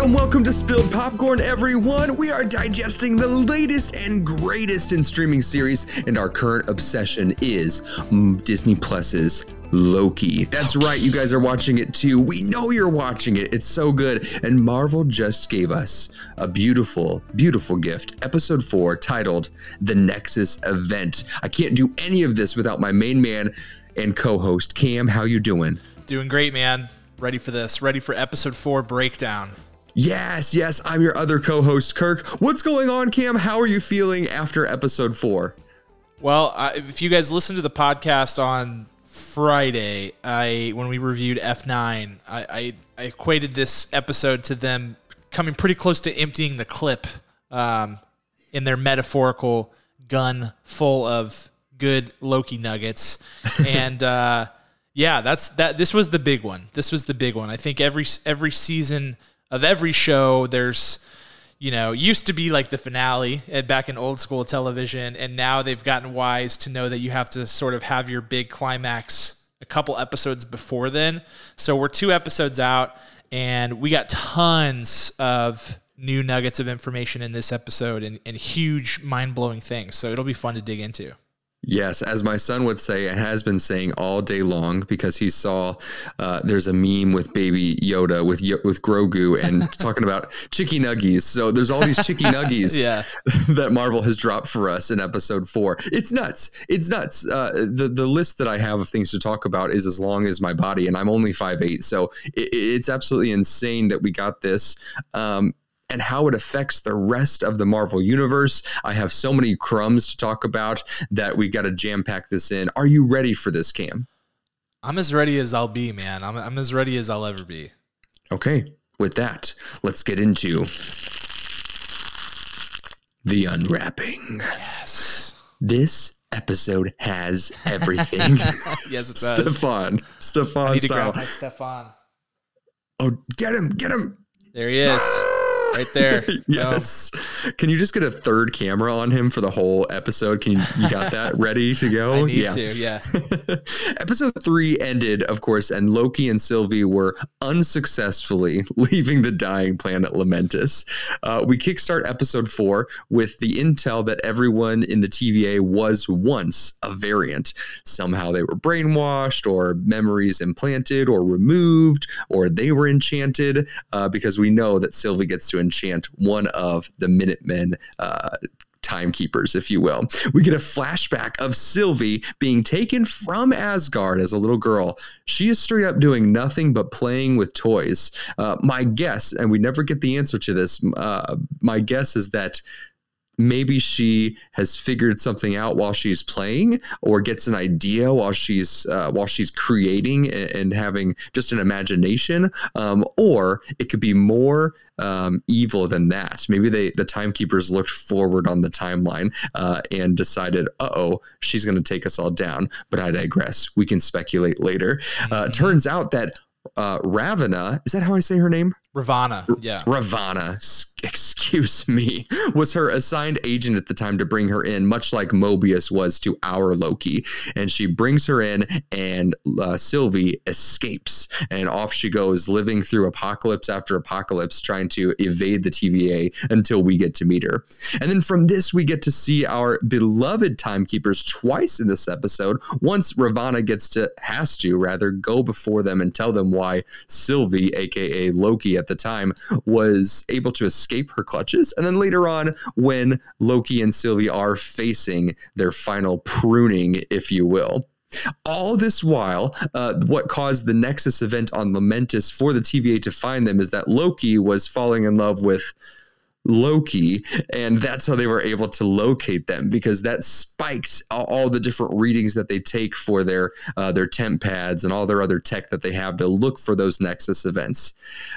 Welcome, welcome to Spilled Popcorn, everyone. We are digesting the latest and greatest in streaming series, and our current obsession is mm, Disney Plus's Loki. That's right, you guys are watching it too. We know you're watching it. It's so good. And Marvel just gave us a beautiful, beautiful gift. Episode 4 titled The Nexus Event. I can't do any of this without my main man and co-host Cam. How you doing? Doing great, man. Ready for this. Ready for episode 4 breakdown. Yes, yes, I'm your other co-host Kirk. What's going on, Cam? How are you feeling after episode 4? Well, I, if you guys listen to the podcast on Friday, I when we reviewed F9, I, I, I equated this episode to them coming pretty close to emptying the clip um, in their metaphorical gun full of good Loki nuggets, and uh, yeah, that's that. This was the big one. This was the big one. I think every every season of every show, there's you know, used to be like the finale eh, back in old school television, and now they've gotten wise to know that you have to sort of have your big climax a couple episodes before then. So we're two episodes out, and we got tons of new nuggets of information in this episode and, and huge mind blowing things. So it'll be fun to dig into. Yes, as my son would say, and has been saying all day long, because he saw uh, there's a meme with Baby Yoda with with Grogu and talking about chicky nuggies. So there's all these chicky nuggies yeah. that Marvel has dropped for us in Episode Four. It's nuts. It's nuts. Uh, the the list that I have of things to talk about is as long as my body, and I'm only five eight, so it, it's absolutely insane that we got this. Um, and how it affects the rest of the Marvel universe. I have so many crumbs to talk about that we got to jam pack this in. Are you ready for this, Cam? I'm as ready as I'll be, man. I'm, I'm as ready as I'll ever be. Okay, with that, let's get into the unwrapping. Yes. This episode has everything. yes, it does. Stefan. Stefan I need to style. grab my Stefan. Oh, get him, get him. There he is. Right there. yes. Can you just get a third camera on him for the whole episode? Can you, you got that ready to go? I need yeah. to, yeah. episode three ended, of course, and Loki and Sylvie were unsuccessfully leaving the dying planet Lamentis. Uh, we kickstart episode four with the intel that everyone in the TVA was once a variant. Somehow they were brainwashed, or memories implanted, or removed, or they were enchanted, uh, because we know that Sylvie gets to enchant one of the Minutemen. Uh, timekeepers, if you will. We get a flashback of Sylvie being taken from Asgard as a little girl. She is straight up doing nothing but playing with toys. Uh, my guess, and we never get the answer to this, uh, my guess is that maybe she has figured something out while she's playing or gets an idea while she's uh, while she's creating and, and, having just an imagination um, or it could be more um, evil than that maybe they the timekeepers looked forward on the timeline uh, and decided uh-oh she's going to take us all down but i digress we can speculate later uh, mm-hmm. turns out that uh, Ravonna, is that how I say her name? Ravonna, yeah. Ravonna, excuse me, was her assigned agent at the time to bring her in, much like Mobius was to our Loki. And she brings her in, and uh, Sylvie escapes. And off she goes, living through apocalypse after apocalypse, trying to evade the TVA until we get to meet her. And then from this, we get to see our beloved timekeepers twice in this episode. Once Ravonna gets to, has to rather, go before them and tell them why Sylvie, aka Loki, at the time was able to escape her clutches. And then later on, when Loki and Sylvie are facing their final pruning, if you will. All this while, uh, what caused the Nexus event on Lamentis for the TVA to find them is that Loki was falling in love with Loki, and that's how they were able to locate them because that spiked all the different readings that they take for their uh, their TemPads and all their other tech that they have to look for those Nexus events.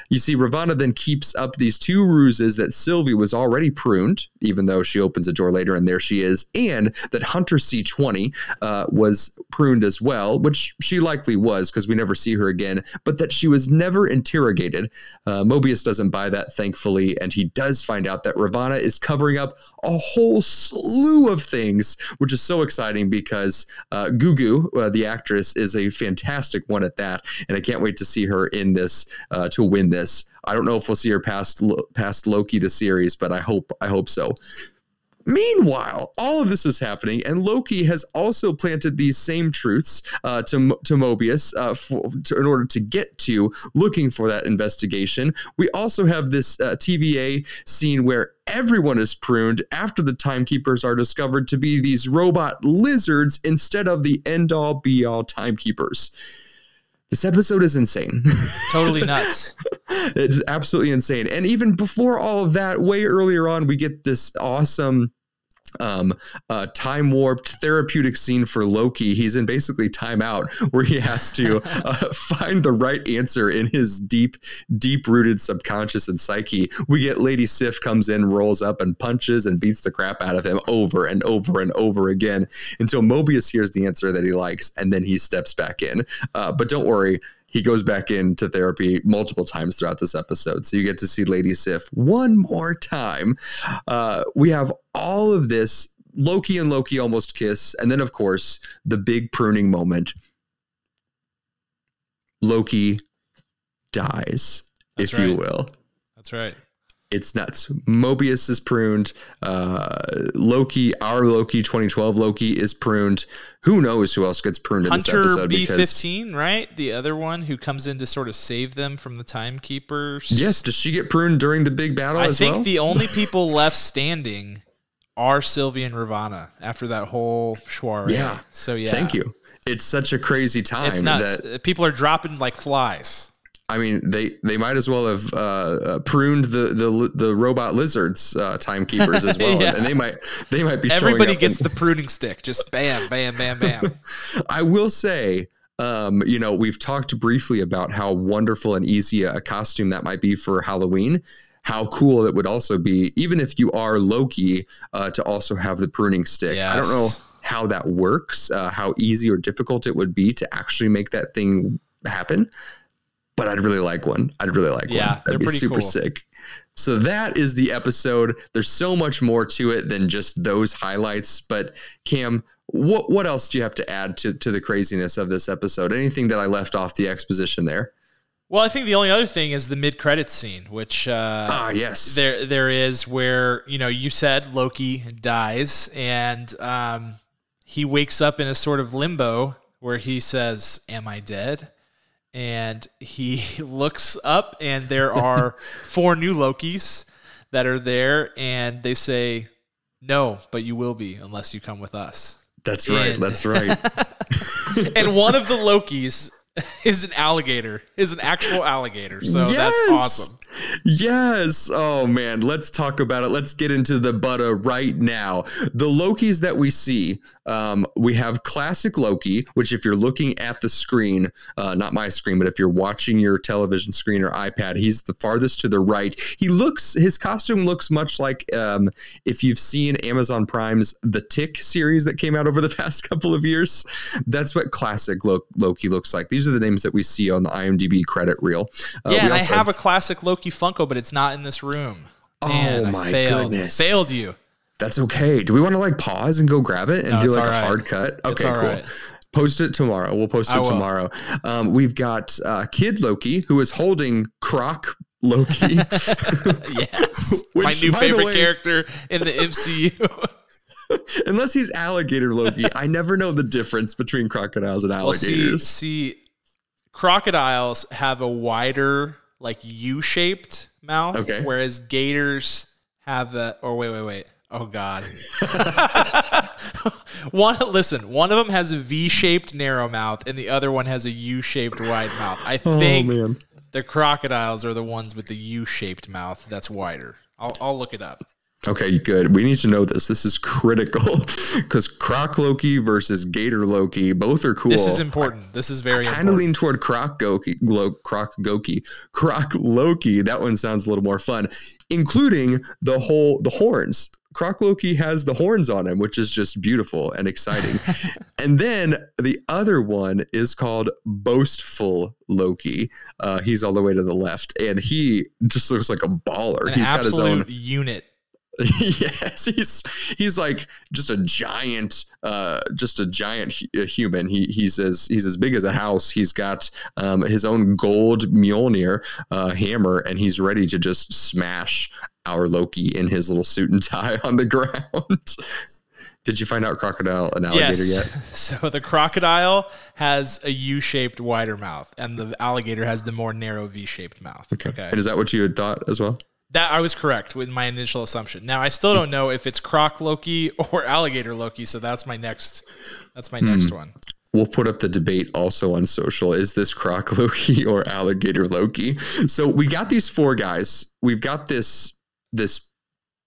You see, Ravonna then keeps up these two ruses that Sylvie was already pruned, even though she opens a door later and there she is, and that Hunter C20 uh, was pruned as well, which she likely was because we never see her again, but that she was never interrogated. Uh, Mobius doesn't buy that, thankfully, and he does find out that Ravonna is covering up a whole slew of things, which is so exciting because uh, Gugu, uh, the actress, is a fantastic one at that, and I can't wait to see her in this uh, to win this. I don't know if we'll see her past past Loki the series, but I hope I hope so. Meanwhile, all of this is happening, and Loki has also planted these same truths uh, to to Mobius uh, for, to, in order to get to looking for that investigation. We also have this uh, TVA scene where everyone is pruned after the timekeepers are discovered to be these robot lizards instead of the end all be all timekeepers. This episode is insane. Totally nuts. it's absolutely insane. And even before all of that, way earlier on, we get this awesome um, uh, time warped therapeutic scene for Loki. He's in basically timeout where he has to uh, find the right answer in his deep, deep rooted subconscious and psyche. We get Lady Sif comes in, rolls up, and punches and beats the crap out of him over and over and over again until Mobius hears the answer that he likes, and then he steps back in. Uh, but don't worry he goes back into therapy multiple times throughout this episode. So you get to see Lady Sif one more time. Uh, we have all of this. Loki and Loki almost kiss. And then, of course, the big pruning moment. Loki dies, That's if right. you will. That's right it's nuts. Mobius is pruned. Uh, Loki, our Loki, 2012 Loki is pruned. Who knows who else gets pruned Hunter in this episode? B15, right? The other one who comes in to sort of save them from the timekeepers. Yes. Does she get pruned during the big battle I think well? the only people left standing are Sylvie and Ravonna after that whole soiree. Yeah. So yeah. Thank you. It's such a crazy time. It's nuts. That- People are dropping like flies. I mean, they they might as well have uh, uh, pruned the the the robot lizards uh, timekeepers as well, yeah. and they might they might be. Everybody gets and, the pruning stick, just bam, bam, bam, bam. I will say, um, you know, we've talked briefly about how wonderful and easy a costume that might be for Halloween. How cool it would also be, even if you are Loki, uh, to also have the pruning stick. Yes. I don't know how that works, uh, how easy or difficult it would be to actually make that thing happen but I'd really like one. I'd really like one. yeah, one. That'd be super cool. sick. So that is the episode. There's so much more to it than just those highlights. But Cam, what what else do you have to add to to the craziness of this episode? Anything that I left off the exposition there? Well, I think the only other thing is the mid credits scene, which uh, ah yes, there there is where you know you said Loki dies and um, he wakes up in a sort of limbo where he says, "Am I dead?" And he looks up and there are four new Lokis that are there and they say no but you will be unless you come with us. That's right and, that's right. And one of the Lokis is an alligator is an actual alligator so yes. that's awesome Yes. Oh man, let's talk about it. Let's get into the butter right now. The Lokis that we see, um, we have classic Loki, which if you're looking at the screen, uh, not my screen, but if you're watching your television screen or iPad, he's the farthest to the right. He looks, his costume looks much like um, if you've seen Amazon Prime's The Tick series that came out over the past couple of years. That's what classic Loki looks like. These are the names that we see on the IMDb credit reel. Uh, yeah, and I have, have a classic Loki Funko, but it's not in this room. Man, oh my failed. goodness! Failed you. That's okay. Do we want to like pause and go grab it and no, do like a right. hard cut? Okay, cool. Right. Post it tomorrow. We'll post it tomorrow. Um, we've got uh, Kid Loki who is holding Croc Loki. yes, Which, my new favorite way, character in the MCU. unless he's alligator Loki, I never know the difference between crocodiles and alligators. Well, see, see, crocodiles have a wider like U-shaped mouth, okay. whereas gators have the. Or wait, wait, wait. Oh God. one listen, one of them has a V-shaped narrow mouth, and the other one has a U-shaped wide mouth. I oh, think oh, the crocodiles are the ones with the U-shaped mouth that's wider. I'll, I'll look it up. Okay, good. We need to know this. This is critical because Croc Loki versus Gator Loki, both are cool. This is important. This is very. I kind of lean toward Croc Goki, Croc Goki, Croc Loki. That one sounds a little more fun, including the whole the horns. Croc Loki has the horns on him, which is just beautiful and exciting. And then the other one is called Boastful Loki. Uh, he's all the way to the left, and he just looks like a baller. An he's got his own unit. yes, he's he's like just a giant, uh, just a giant hu- human. He he's as he's as big as a house. He's got um, his own gold Mjolnir uh, hammer, and he's ready to just smash our Loki in his little suit and tie on the ground. Did you find out crocodile an alligator yes. yet? So the crocodile has a U-shaped wider mouth, and the alligator has the more narrow V-shaped mouth. Okay. And is that what you had thought as well? That I was correct with my initial assumption. Now I still don't know if it's croc Loki or alligator Loki, so that's my next that's my next Hmm. one. We'll put up the debate also on social. Is this Croc Loki or Alligator Loki? So we got these four guys. We've got this this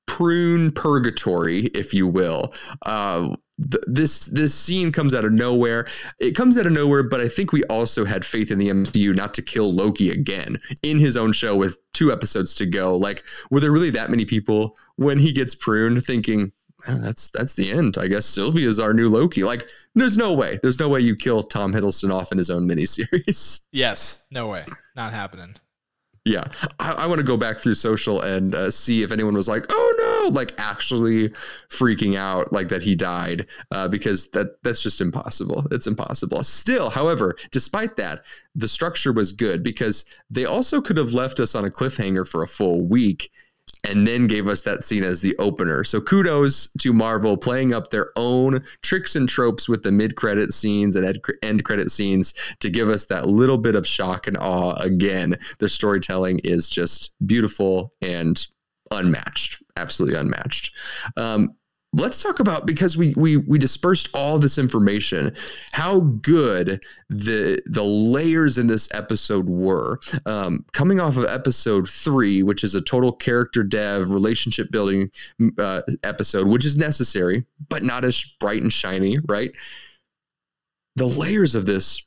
prune purgatory, if you will. Uh, th- this this scene comes out of nowhere. It comes out of nowhere, but I think we also had faith in the MCU not to kill Loki again in his own show with two episodes to go. Like, were there really that many people when he gets pruned thinking? "Well, that's that's the end. I guess Sylvie is our new Loki. Like, there's no way. There's no way you kill Tom Hiddleston off in his own miniseries. Yes, no way, not happening. Yeah, I, I want to go back through social and uh, see if anyone was like, "Oh no!" Like actually freaking out, like that he died, uh, because that that's just impossible. It's impossible. Still, however, despite that, the structure was good because they also could have left us on a cliffhanger for a full week and then gave us that scene as the opener. So kudos to Marvel playing up their own tricks and tropes with the mid-credit scenes and end credit scenes to give us that little bit of shock and awe again. Their storytelling is just beautiful and unmatched, absolutely unmatched. Um, let's talk about because we we we dispersed all this information how good the the layers in this episode were. Um, coming off of episode three which is a total character dev relationship building uh, episode which is necessary but not as bright and shiny right? The layers of this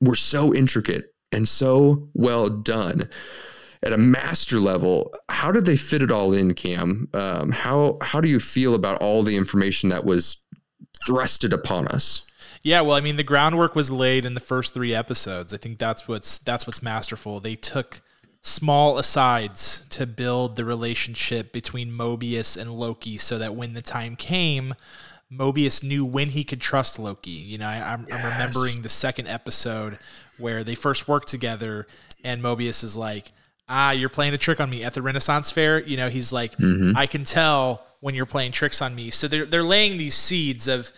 were so intricate and so well done at a master level how did they fit it all in cam um, how how do you feel about all the information that was thrusted upon us Yeah, well, I mean, the groundwork was laid in the first three episodes. I think that's what's that's what's masterful. They took small asides to build the relationship between Mobius and Loki, so that when the time came, Mobius knew when he could trust Loki. You know, I, I'm, I'm remembering the second episode where they first worked together, and Mobius is like, "Ah, you're playing a trick on me at the Renaissance Fair." You know, he's like, "I can tell when you're playing tricks on me." So they're they're laying these seeds of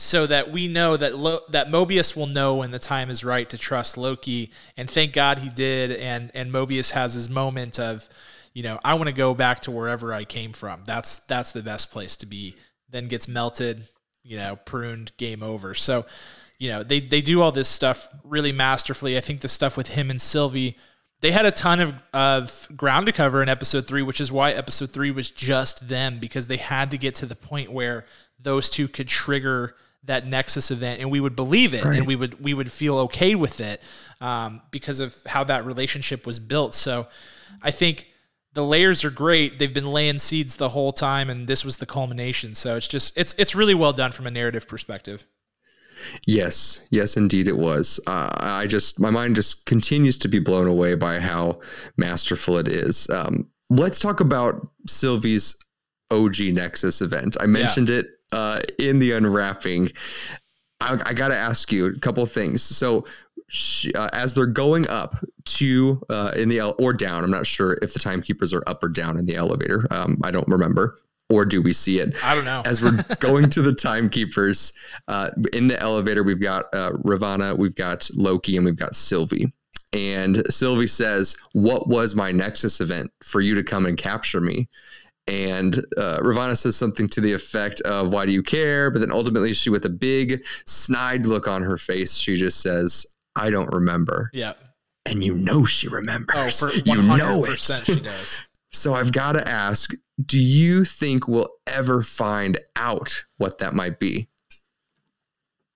so that we know that Lo- that Mobius will know when the time is right to trust Loki, and thank God he did. And and Mobius has his moment of, you know, I want to go back to wherever I came from. That's that's the best place to be. Then gets melted, you know, pruned, game over. So, you know, they they do all this stuff really masterfully. I think the stuff with him and Sylvie. They had a ton of, of ground to cover in episode three, which is why episode three was just them because they had to get to the point where those two could trigger that nexus event and we would believe it and we would we would feel okay with it um, because of how that relationship was built. So i think the layers are great. They've been laying seeds the whole time and this was the culmination. So it's just it's it's really well done from a narrative perspective Yes, yes, indeed it was. Uh, I just, my mind just continues to be blown away by how masterful it is. Um, let's talk about Sylvie's OG Nexus event. I mentioned it uh, in the unwrapping. I, I got to ask you a couple of things. So, she, uh, as they're going up to uh, in the el- or down, I'm not sure if the timekeepers are up or down in the elevator. Um, I don't remember. Or do we see it? i don't know. As we're going to the timekeepers uh, in the elevator we've got uh, ravonna we've got loki and we've got sylvie. And sylvie says what was my nexus event for you to come and capture me? And uh, ravonna says something to the effect of why do you care? But then ultimately she with a big snide look on her face she just says i don't remember. Yeah and you know she remembers. Oh for you 100% know it. she does. So I've got to ask, do you think we'll ever find out what that might be?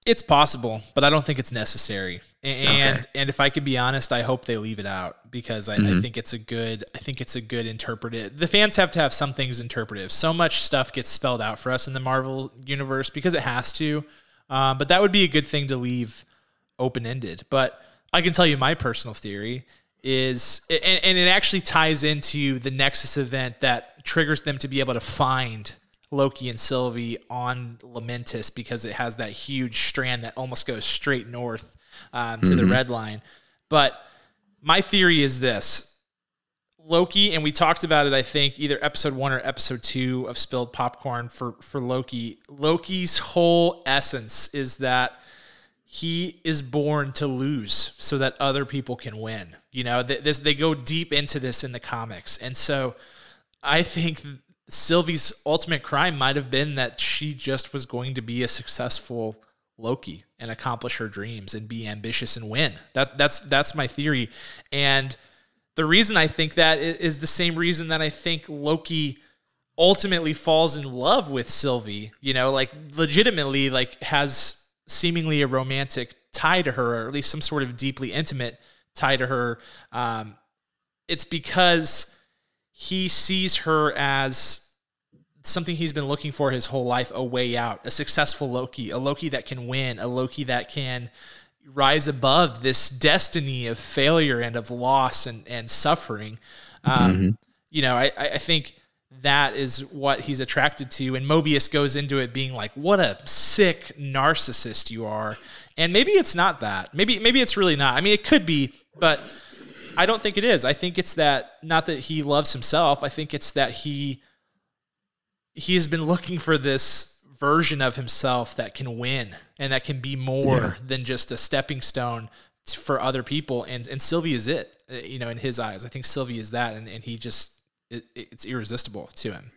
It's possible, but I don't think it's necessary. And Okay. and if I could be honest, I hope they leave it out because I, I think it's a good I think it's a good interpretive. The fans have to have some things interpretive. So much stuff gets spelled out for us in the Marvel universe because it has to. Um, but that would be a good thing to leave open ended. But I can tell you my personal theory is, and, and it actually ties into the Nexus event that triggers them to be able to find Loki and Sylvie on Lamentis because it has that huge strand that almost goes straight north um, to mm-hmm. the red line. But my theory is this Loki, and we talked about it, I think, either episode one or episode two of Spilled Popcorn for, for Loki. Loki's whole essence is that he is born to lose so that other people can win. You know, this, they go deep into this in the comics. And so I think Sylvie's ultimate crime might have been that she just was going to be a successful Loki and accomplish her dreams and be ambitious and win. That that's that's my theory. And the reason I think that is the same reason that I think Loki ultimately falls in love with Sylvie, you know, like legitimately like has seemingly a romantic tie to her or at least some sort of deeply intimate tie to her. Um, it's because he sees her as something he's been looking for his whole life a way out, a successful Loki, a Loki that can win, a Loki that can rise above this destiny of failure and of loss and, and suffering. Um, mm-hmm. You know, I, I think that is what he's attracted to. And Mobius goes into it being like, what a sick narcissist you are. And maybe it's not that. Maybe maybe it's really not. I mean, it could be, but I don't think it is. I think it's that not that he loves himself. I think it's that he he has been looking for this version of himself that can win and that can be more yeah. than just a stepping stone for other people. And and Sylvie is it, uh, you know, in his eyes. I think Sylvie is that, and, and he just it, it's irresistible to him.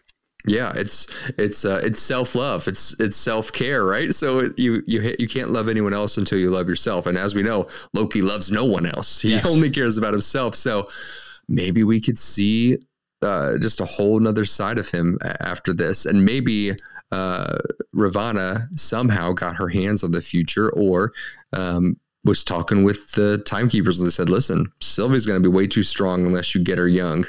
Yeah, it's it's uh, it's self love. It's it's self care, right? So you you you can't love anyone else until you love yourself. And as we know, Loki loves no one else. He yes. only cares about himself. So maybe we could see uh, just a whole nother side of him after this, and maybe uh, Ravonna somehow got her hands on the future or um, was talking with the timekeepers and they said, listen, Sylvie's going to be way too strong unless you get her young.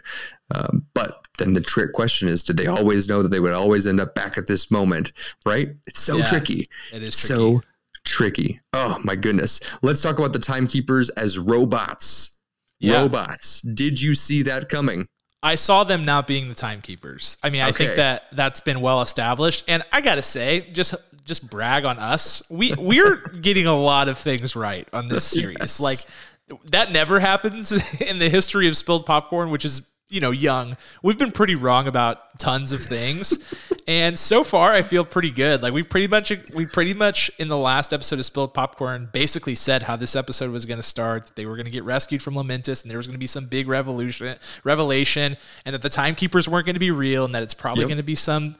Um, but then the trick question is, did they always know that they would always end up back at this moment? Right? It's so yeah, tricky. It is tricky. so tricky. Oh my goodness. Let's talk about the timekeepers as robots. Yeah. Robots. Did you see that coming? I saw them not being the timekeepers. I mean, I think that that's been well established, and I gotta say, just just brag on us. We we're getting a lot of things right on this series. Yes. Like that never happens in the history of spilled popcorn, which is you know, young, we've been pretty wrong about tons of things. and so far I feel pretty good. Like we pretty much we pretty much in the last episode of Spilled Popcorn basically said how this episode was going to start. They were going to get rescued from Lamentis and there was going to be some big revolution revelation and that the timekeepers weren't going to be real and that it's probably yep. going to be some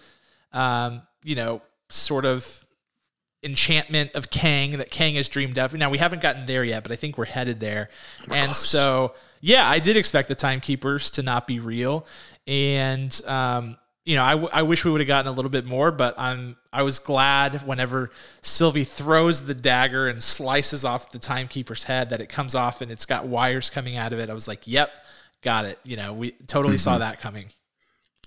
um, you know, sort of enchantment of Kang that Kang has dreamed up. Now we haven't gotten there yet, but I think we're headed there. We're and close. so yeah, I did expect the timekeepers to not be real, and um, you know, I, w- I wish we would have gotten a little bit more, but I'm I was glad whenever Sylvie throws the dagger and slices off the timekeeper's head that it comes off and it's got wires coming out of it. I was like, "Yep, got it." You know, we totally mm-hmm. saw that coming.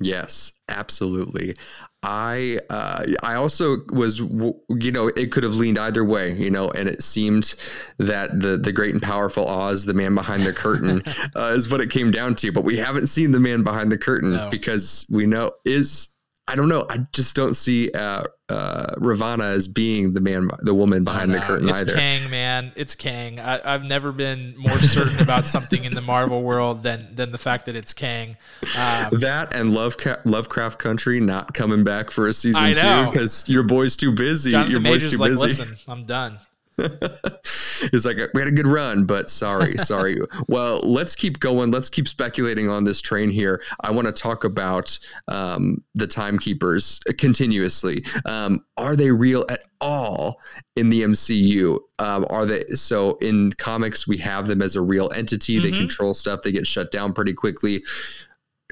Yes, absolutely. I uh, I also was you know it could have leaned either way you know and it seemed that the the great and powerful Oz the man behind the curtain uh, is what it came down to but we haven't seen the man behind the curtain no. because we know is I don't know. I just don't see uh, uh, Ravonna as being the man, the woman behind the curtain it's either. Kang, man. It's Kang. I, have never been more certain about something in the Marvel world than than the fact that it's Kang. Um, that and Lovecraft, Lovecraft Country not coming back for a season two because your boy's too busy. Jonathan your boy's Majors too like, busy. Listen, I'm done. He's like, we had a good run, but sorry, sorry. well, let's keep going. Let's keep speculating on this train here. I want to talk about um, the timekeepers continuously. Um, are they real at all in the MCU? Um, are they so in comics? We have them as a real entity. Mm-hmm. They control stuff. They get shut down pretty quickly.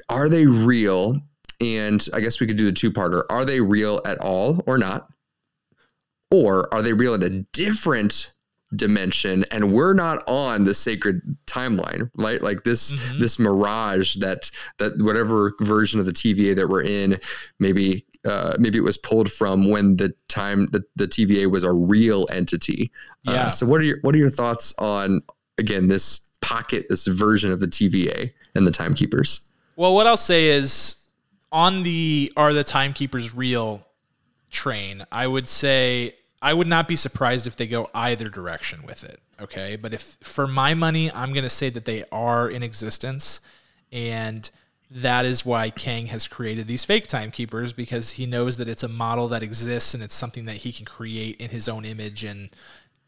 Are they real? And I guess we could do the two parter. Are they real at all or not? Or are they real in a different dimension and we're not on the sacred timeline right like this mm-hmm. this mirage that that whatever version of the TVA that we're in maybe uh, maybe it was pulled from when the time that the TVA was a real entity. Uh, Yeah. so what are your what are your thoughts on again this pocket, this version of the TVA and the Timekeepers? Well, what I'll say is on the are the timekeepers real train, I would say I would not be surprised if they go either direction with it. Okay. But if for my money, I'm going to say that they are in existence. And that is why Kang has created these fake timekeepers because he knows that it's a model that exists and it's something that he can create in his own image and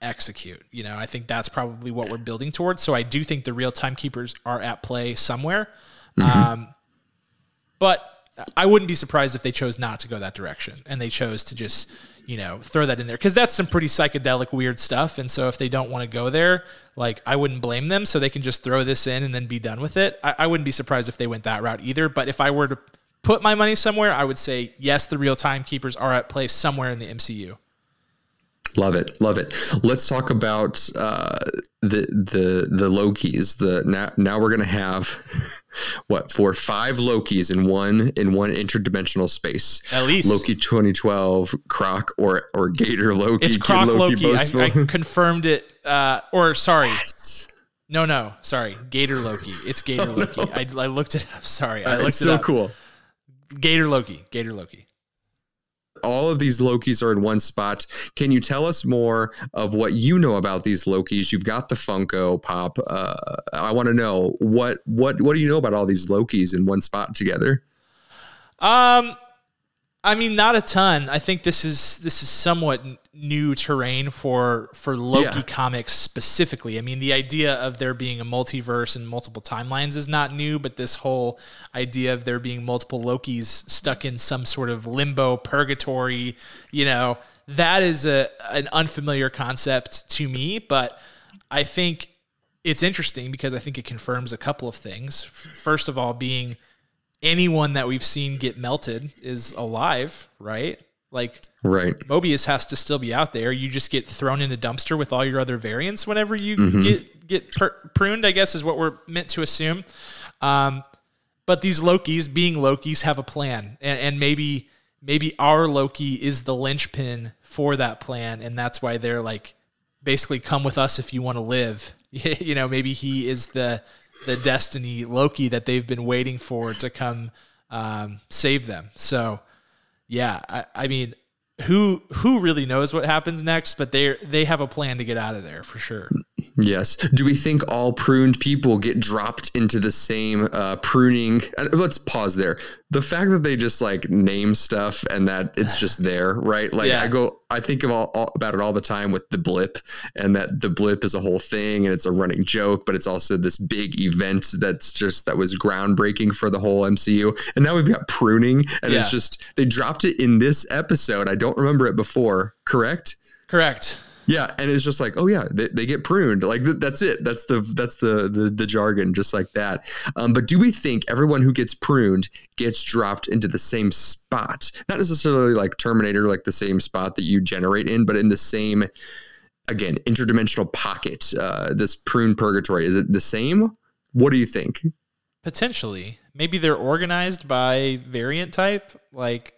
execute. You know, I think that's probably what we're building towards. So I do think the real timekeepers are at play somewhere. Um, but I wouldn't be surprised if they chose not to go that direction and they chose to just, you know, throw that in there because that's some pretty psychedelic, weird stuff. And so if they don't want to go there, like I wouldn't blame them. So they can just throw this in and then be done with it. I, I wouldn't be surprised if they went that route either. But if I were to put my money somewhere, I would say yes, the real timekeepers are at play somewhere in the MCU. Love it, love it. Let's talk about uh, the the the Lokis. The now now we're gonna have what for five Lokis in one in one interdimensional space. At least Loki 2012, Croc or or Gator Loki. it's Croc Loki. I. I confirmed it. Uh, or sorry, no, no, sorry, Gator Loki. It's Gator Loki. I, I looked it up. Sorry, I looked it's it so up. cool. Gator Loki. Gator Loki. All of these Lokis are in one spot. Can you tell us more of what you know about these Lokis? You've got the Funko Pop. Uh, I want to know what what what do you know about all these Lokis in one spot together? Um, I mean, not a ton. I think this is this is somewhat new terrain for for Loki Yeah. comics specifically. I mean, the idea of there being a multiverse and multiple timelines is not new, but this whole idea of there being multiple Lokis stuck in some sort of limbo purgatory, you know, that is a an unfamiliar concept to me, but I think it's interesting because I think it confirms a couple of things. First of all, being anyone that we've seen get melted is alive, right? Like Right. Mobius has to still be out there. You just get thrown in a dumpster with all your other variants whenever you get get per- pruned. I guess is what we're meant to assume. Um, but these Lokis, being Lokis, have a plan, and, and maybe maybe our Loki is the linchpin for that plan, and that's why they're like basically come with us if you want to live. you know, maybe he is the the destiny Loki that they've been waiting for to come um, save them. So, yeah, I, I mean, who who really knows what happens next? But they they have a plan to get out of there for sure. Yes. Do we think all pruned people get dropped into the same uh, pruning? uh, Let's pause there. The fact that they just like name stuff and that it's just there, right? Like Yeah. I go, I think of all, all, about it all the time with the blip, and that the blip is a whole thing and it's a running joke, but it's also this big event that's just that was groundbreaking for the whole MCU. And now we've got pruning, and it's just they dropped it in this episode. I don't remember it before. Correct? Correct. Yeah, and it's just like, oh yeah, they, they get pruned. Like th- that's it. That's the that's the the, the jargon, just like that. Um, but do we think everyone who gets pruned gets dropped into the same spot? Not necessarily like Terminator, like the same spot that you generate in, but in the same, again, interdimensional pocket. Uh, this prune purgatory is it the same? What do you think? Potentially, maybe they're organized by variant type, like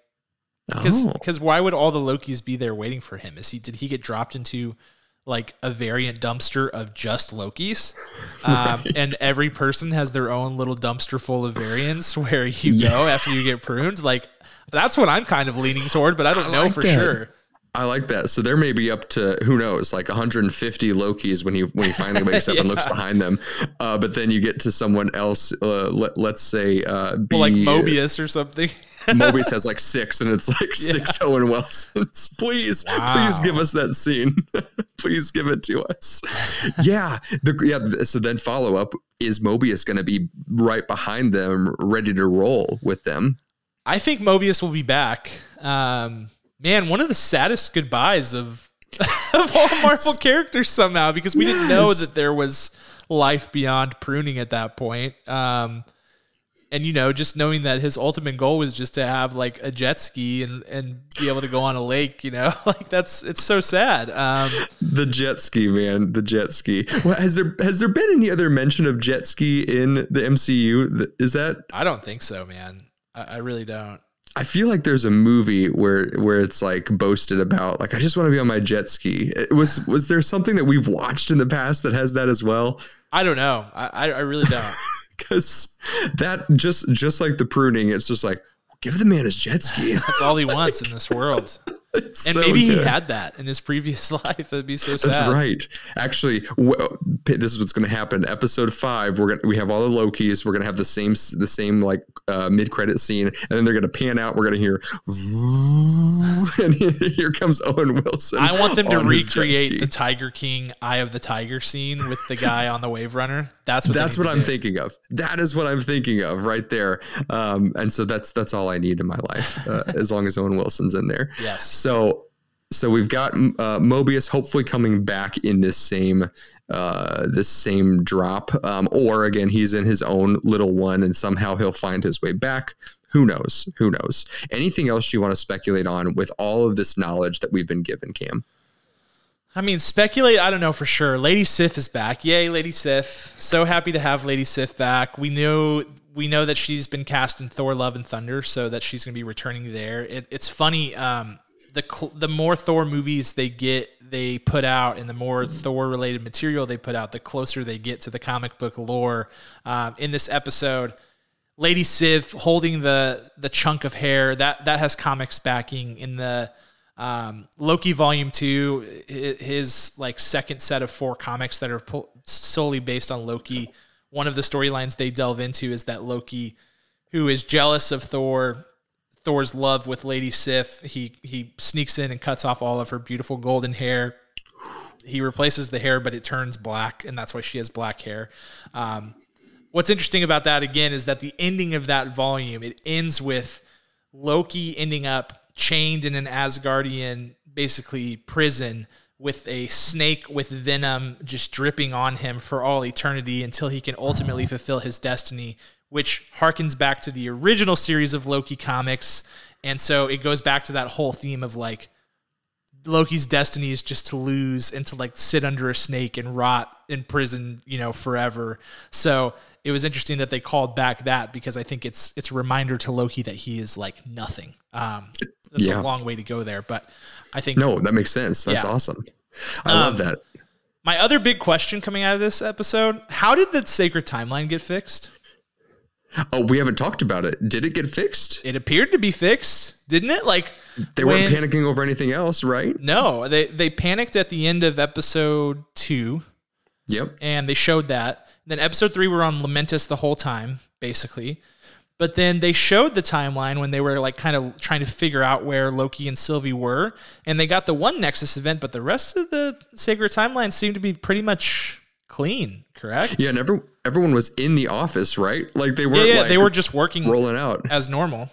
because Oh, why would all the Lokis be there waiting for him? Is he did he get dropped into like a variant dumpster of just Lokis, um, and every person has their own little dumpster full of variants where you go after you get pruned? Like that's what I'm kind of leaning toward, but I don't I know like for that. sure. I like that. So there may be up to who knows, like 150 Lokis when he when he finally wakes up and looks behind them. Uh, but then you get to someone else. Uh, let, let's say uh, be, Well, like Mobius or something. Mobius has like six, and it's like six Owen Wilsons. Please, please give us that scene. please give it to us. yeah, the, yeah. So then follow up is Mobius going to be right behind them, ready to roll with them? I think Mobius will be back. Um, man, one of the saddest goodbyes of of all Marvel characters somehow because we didn't know that there was life beyond pruning at that point. Um, and you know, just knowing that his ultimate goal was just to have like a jet ski and and be able to go on a lake, you know, like that's it's so sad. Um, The jet ski, man. The jet ski. Well, has there has there been any other mention of jet ski in the MCU? Is that I don't think so, man. I, I really don't. I feel like there's a movie where where it's like boasted about like I just want to be on my jet ski. It was was there something that we've watched in the past that has that as well? I don't know. I I really don't. Because that just just like the pruning, it's just like give the man his jet ski. That's all he wants in this world. And so maybe he had that in his previous life. That'd be so sad. That's right. Actually, w- this is what's going to happen. Episode five, we're gonna we have all the Lokis. We're gonna have the same the same like uh, mid credit scene, and then they're gonna pan out. We're gonna hear, and here comes Owen Wilson. I want them to on his jet recreate the Tiger King Eye of the Tiger scene with the guy on the Wave Runner. That's what That's what I'm do. thinking of. That is what I'm thinking of right there. Um, and so that's that's all I need in my life, uh, as long as Owen Wilson's in there. Yes. So so we've got uh, Mobius hopefully coming back in this same uh, this same drop, um, or again he's in his own little one, and somehow he'll find his way back. Who knows? Who knows? Anything else you want to speculate on with all of this knowledge that we've been given, Cam? I mean, speculate. I don't know for sure. Lady Sif is back. Yay, Lady Sif! So happy to have Lady Sif back. We know we know that she's been cast in Thor: Love and Thunder, so that she's going to be returning there. It, it's funny. Um, the cl- the more Thor movies they get, they put out, and the more Thor related material they put out, the closer they get to the comic book lore. Um, in this episode, Lady Sif holding the the chunk of hair that that has comics backing in the um, Loki Volume Two, his like second set of four comics that are po- solely based on Loki. One of the storylines they delve into is that Loki, who is jealous of Thor, Thor's love with Lady Sif, he he sneaks in and cuts off all of her beautiful golden hair. He replaces the hair, but it turns black, and that's why she has black hair. Um, what's interesting about that again is that the ending of that volume it ends with Loki ending up chained in an Asgardian basically prison with a snake with venom just dripping on him for all eternity until he can ultimately fulfill his destiny which harkens back to the original series of Loki comics. And so it goes back to that whole theme of like Loki's destiny is just to lose and to like sit under a snake and rot in prison, you know, forever. So it was interesting that they called back that because I think it's it's a reminder to Loki that he is like nothing. Um, that's Yeah. a long way to go there, but I think No, that makes sense. That's Yeah. awesome. I love that. my other big question coming out of this episode: How did the sacred timeline get fixed? Oh, we haven't talked about it. Did it get fixed? It appeared to be fixed, didn't it? Like They when- weren't panicking over anything else, right? No, they they panicked at the end of episode two. Yep. and they showed that. Then episode three, we're on Lamentis the whole time, basically. But then they showed the timeline when they were like kind of trying to figure out where Loki and Sylvie were, and they got the one Nexus event, but the rest of the sacred timeline seemed to be pretty much clean. Correct? Yeah, and every, everyone was in the office, right? Like they weren't. yeah, like, they were just working rolling out. as normal.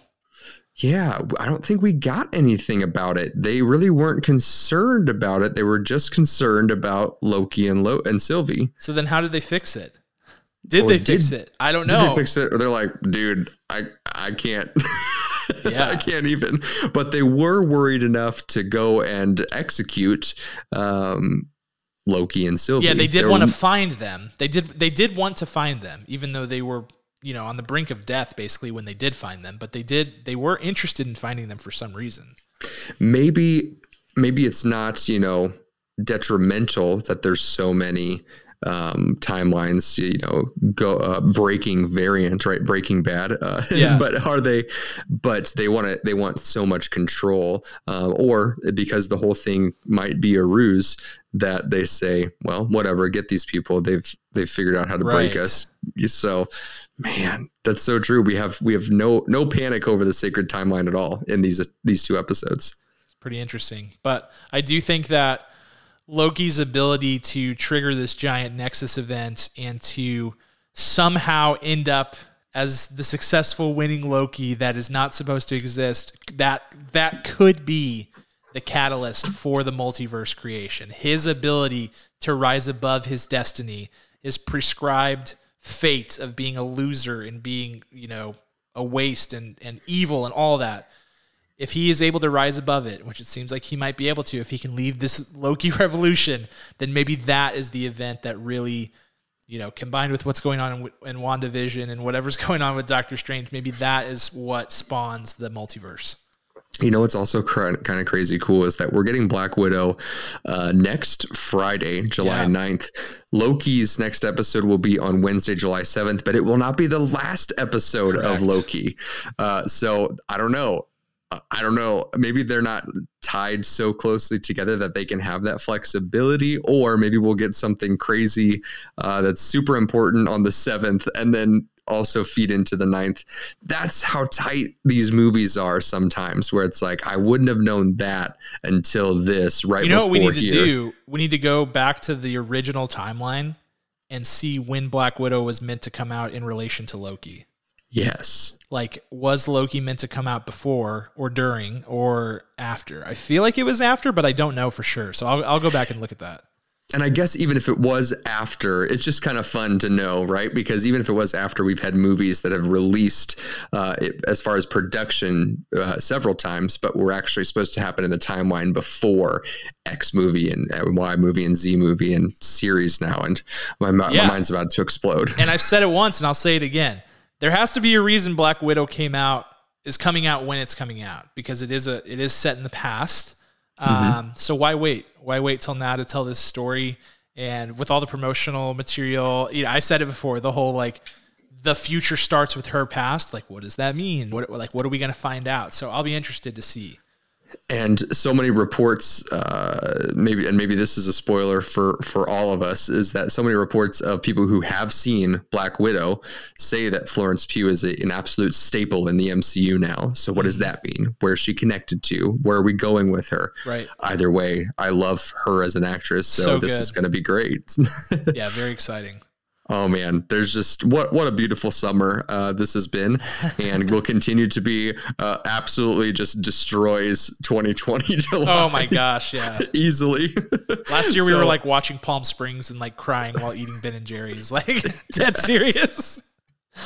Yeah, I don't think we got anything about it. They really weren't concerned about it. They were just concerned about Loki and Lo- and Sylvie. So then, how did they fix it? Did Or they did- fix it? I don't Did know. they fix it? Or they're like, dude, I I can't. Yeah. I can't even. But they were worried enough to go and execute um, Loki and Sylvie. Yeah, they did want to find them. They did. They did want to find them, even though they were, you know, on the brink of death, basically when they did find them. But they did. They were interested in finding them for some reason. maybe maybe it's not you know detrimental that there's so many um timelines you know go uh, breaking variant right? Breaking bad uh Yeah. but are they but they want to they want so much control um, or because the whole thing might be a ruse that they say well whatever get these people. They've they've figured out how to break us. So man that's so true. We have we have no no panic over the sacred timeline at all in these these two episodes. It's pretty interesting. But I do think that Loki's ability to trigger this giant Nexus event and to somehow end up as the successful winning Loki that is not supposed to exist, that that could be the catalyst for the multiverse creation. His ability to rise above his destiny, his prescribed fate of being a loser and being, you know, a waste and, and evil and all that if he is able to rise above it, which it seems like he might be able to, if he can leave this Loki revolution, then maybe that is the event that really, you know, combined with what's going on in, in WandaVision and whatever's going on with Doctor Strange, maybe that is what spawns the multiverse. You know what's also cr- kind of crazy cool is that we're getting Black Widow uh, next Friday, July yeah. 9th. Loki's next episode will be on Wednesday, July 7th, but it will not be the last episode Correct. of Loki. Uh, so I don't know. I don't know. Maybe they're not tied so closely together that they can have that flexibility, or maybe we'll get something crazy uh, that's super important on the seventh, and then also feed into the ninth. That's how tight these movies are sometimes, where it's like I wouldn't have known that until this. Right? You know what we need here. to do? We need to go back to the original timeline and see when Black Widow was meant to come out in relation to Loki. Yes. Like, was Loki meant to come out before or during or after? I feel like it was after, but I don't know for sure. So I'll, I'll go back and look at that. And I guess even if it was after, it's just kind of fun to know, right? Because even if it was after, we've had movies that have released uh, it, as far as production uh, several times, but were actually supposed to happen in the timeline before X movie and Y movie and Z movie and series now. And my, yeah. my mind's about to explode. And I've said it once and I'll say it again there has to be a reason Black Widow came out is coming out when it's coming out because it is a it is set in the past. Mm-hmm. Um, so why wait? Why wait till now to tell this story? And with all the promotional material, you know, I've said it before. The whole like the future starts with her past. Like, what does that mean? What like what are we going to find out? So I'll be interested to see and so many reports uh, maybe and maybe this is a spoiler for for all of us is that so many reports of people who have seen black widow say that florence pugh is a, an absolute staple in the mcu now. So what does mm-hmm. that mean? Where is she connected to? Where are we going with her? Right. Either way i love her as an actress so, so this good. is going to be great. Yeah very exciting Oh man, there's just what what a beautiful summer uh, this has been, and will continue to be. Uh, absolutely, just destroys 2020. July. Oh my gosh, yeah, easily. Last year so, we were like watching Palm Springs and like crying while eating Ben and Jerry's, like dead serious.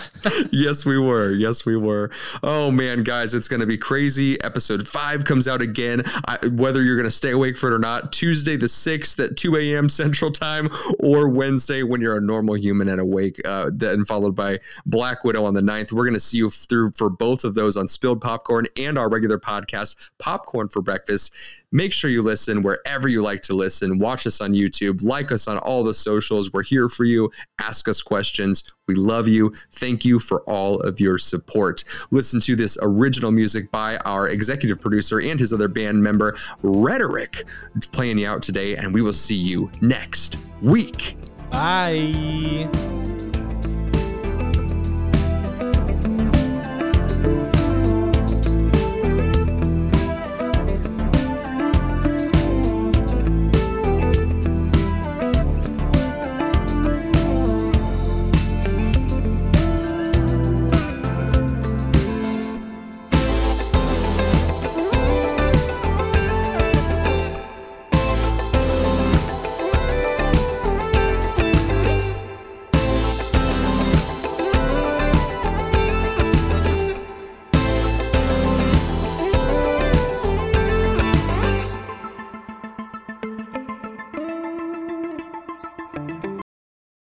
yes, we were. Yes, we were. Oh man, guys, it's going to be crazy. Episode five comes out again. I, whether you're going to stay awake for it or not, Tuesday the sixth at 2 a.m. Central Time, or Wednesday when you're a normal human and awake. Uh, then followed by Black Widow on the 9th. We're going to see you through for both of those on Spilled Popcorn and our regular podcast, Popcorn for Breakfast. Make sure you listen wherever you like to listen. Watch us on YouTube. Like us on all the socials. We're here for you. Ask us questions. We love you. Thank you for all of your support. Listen to this original music by our executive producer and his other band member, Rhetoric, playing you out today. And we will see you next week. Bye.